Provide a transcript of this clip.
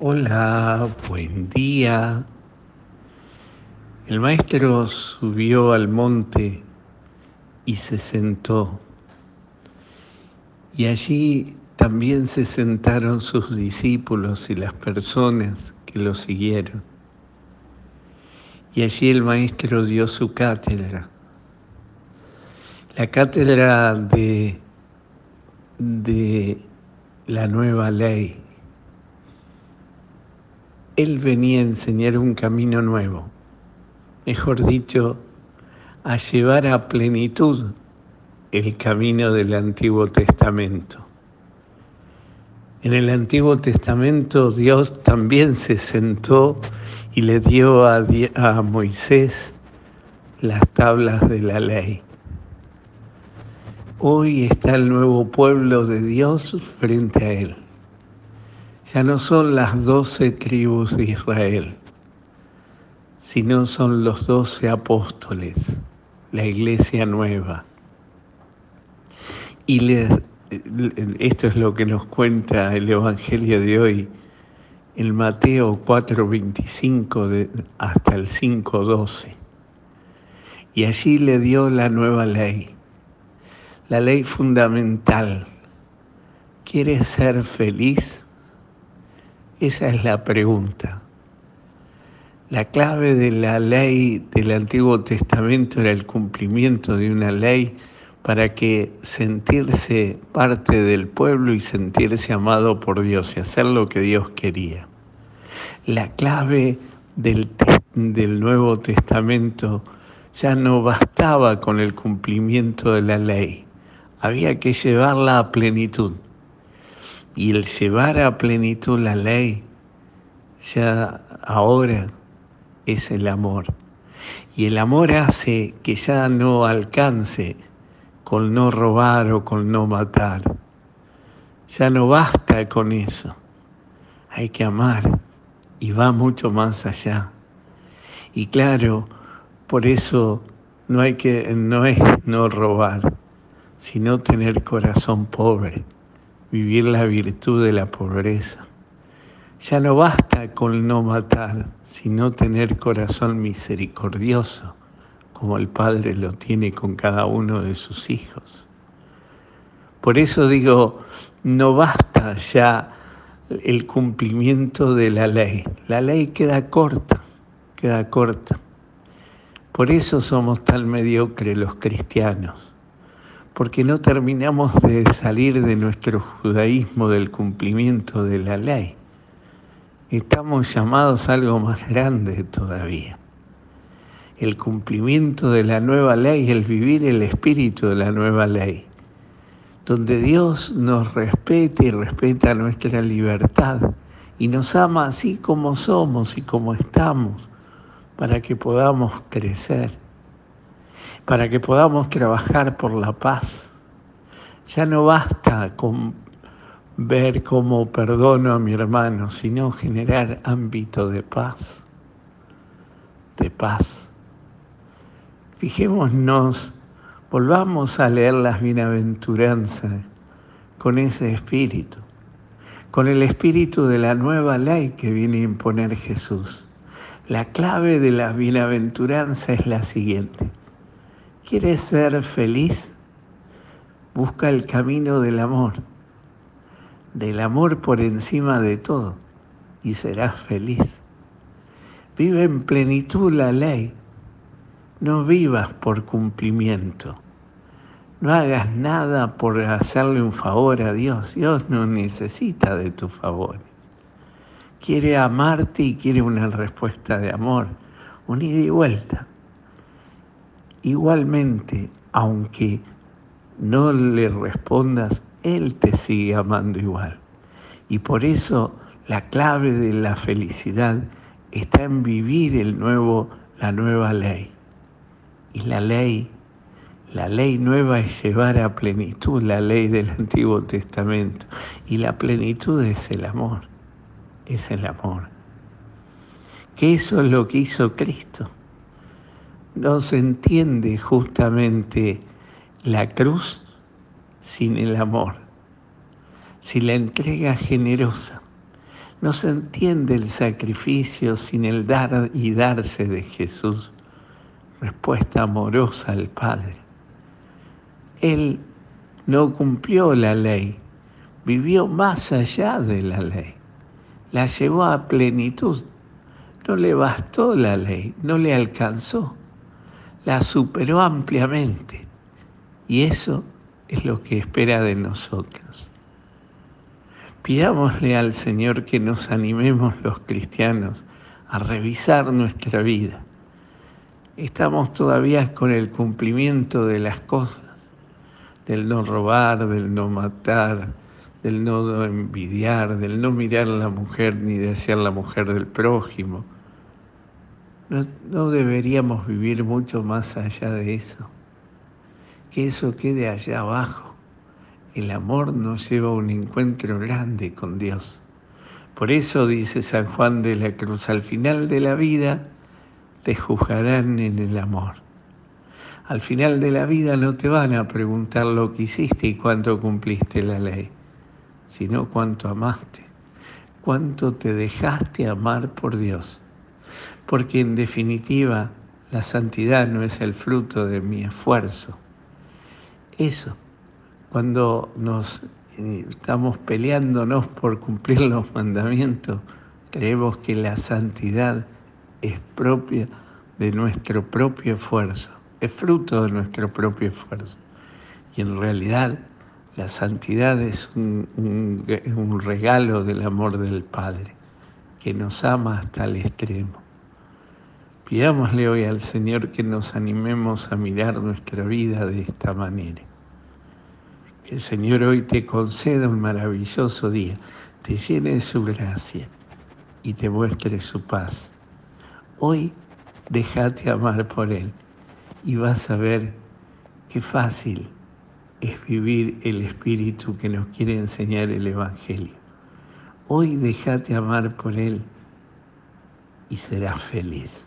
Hola, buen día. El maestro subió al monte y se sentó. Y allí también se sentaron sus discípulos y las personas que lo siguieron. Y allí el maestro dio su cátedra. La cátedra de, de la nueva ley él venía a enseñar un camino nuevo, mejor dicho, a llevar a plenitud el camino del Antiguo Testamento. En el Antiguo Testamento Dios también se sentó y le dio a, Moisés las tablas de la ley. Hoy está el nuevo pueblo de Dios frente a él ya no son las doce tribus de Israel, sino son los doce apóstoles, la iglesia nueva. Y esto es lo que nos cuenta el Evangelio de hoy, en Mateo 4:25 hasta el 5:12. Y allí le dio la nueva ley, la ley fundamental. ¿Quieres ser feliz? Esa es la pregunta. La clave de la ley del Antiguo Testamento era el cumplimiento de una ley para que sentirse parte del pueblo y sentirse amado por Dios y hacer lo que Dios quería. La clave del, del Nuevo Testamento ya no bastaba con el cumplimiento de la ley, había que llevarla a plenitud. Y el llevar a plenitud la ley, ya ahora es el amor. Y el amor hace que ya no alcance con no robar o con no matar. Ya no basta con eso. Hay que amar y va mucho más allá. Y claro, por eso no hay que no es no robar, sino tener corazón pobre vivir la virtud de la pobreza. Ya no basta con no matar, sino tener corazón misericordioso, como el Padre lo tiene con cada uno de sus hijos. Por eso digo, no basta ya el cumplimiento de la ley. La ley queda corta, queda corta. Por eso somos tan mediocres los cristianos porque no terminamos de salir de nuestro judaísmo del cumplimiento de la ley. Estamos llamados a algo más grande todavía. El cumplimiento de la nueva ley, el vivir el espíritu de la nueva ley, donde Dios nos respete y respeta nuestra libertad y nos ama así como somos y como estamos, para que podamos crecer para que podamos trabajar por la paz. Ya no basta con ver cómo perdono a mi hermano, sino generar ámbito de paz, de paz. Fijémonos, volvamos a leer las bienaventuranzas con ese espíritu, con el espíritu de la nueva ley que viene a imponer Jesús. La clave de la bienaventuranza es la siguiente ¿Quieres ser feliz? Busca el camino del amor, del amor por encima de todo, y serás feliz. Vive en plenitud la ley. No vivas por cumplimiento. No hagas nada por hacerle un favor a Dios. Dios no necesita de tus favores. Quiere amarte y quiere una respuesta de amor, un ida y vuelta. Igualmente, aunque no le respondas, Él te sigue amando igual. Y por eso la clave de la felicidad está en vivir el nuevo, la nueva ley. Y la ley, la ley nueva es llevar a plenitud la ley del Antiguo Testamento. Y la plenitud es el amor, es el amor. Que eso es lo que hizo Cristo no se entiende justamente la cruz sin el amor, sin la entrega generosa. No se entiende el sacrificio sin el dar y darse de Jesús. Respuesta amorosa al Padre. Él no cumplió la ley, vivió más allá de la ley, la llevó a plenitud. No le bastó la ley, no le alcanzó, la superó ampliamente. Y eso es lo que espera de nosotros. Pidámosle al Señor que nos animemos los cristianos a revisar nuestra vida. Estamos todavía con el cumplimiento de las cosas, del no robar, del no matar, del no envidiar, del no mirar a la mujer ni desear la mujer del prójimo. No, deberíamos vivir mucho más allá de eso. Que eso quede allá abajo. El amor nos lleva a un encuentro grande con Dios. Por eso dice San Juan de la Cruz, al final de la vida te juzgarán en el amor. Al final de la vida no te van a preguntar lo que hiciste y cuánto cumpliste la ley sino cuánto amaste, cuánto te dejaste amar por Dios. Porque en definitiva la santidad no es el fruto de mi esfuerzo. Eso, cuando nos eh, estamos peleándonos por cumplir los mandamientos, creemos que la santidad es propia de nuestro propio esfuerzo, es fruto de nuestro propio esfuerzo. Y en realidad la santidad es un, regalo del amor del Padre, que nos ama hasta el extremo. Pidámosle hoy al Señor que nos animemos a mirar nuestra vida de esta manera. Que el Señor hoy te conceda un maravilloso día, te llene de su gracia y te muestre su paz. Hoy déjate amar por Él y vas a ver qué fácil es vivir el espíritu que nos quiere enseñar el Evangelio. Hoy déjate amar por Él y serás feliz.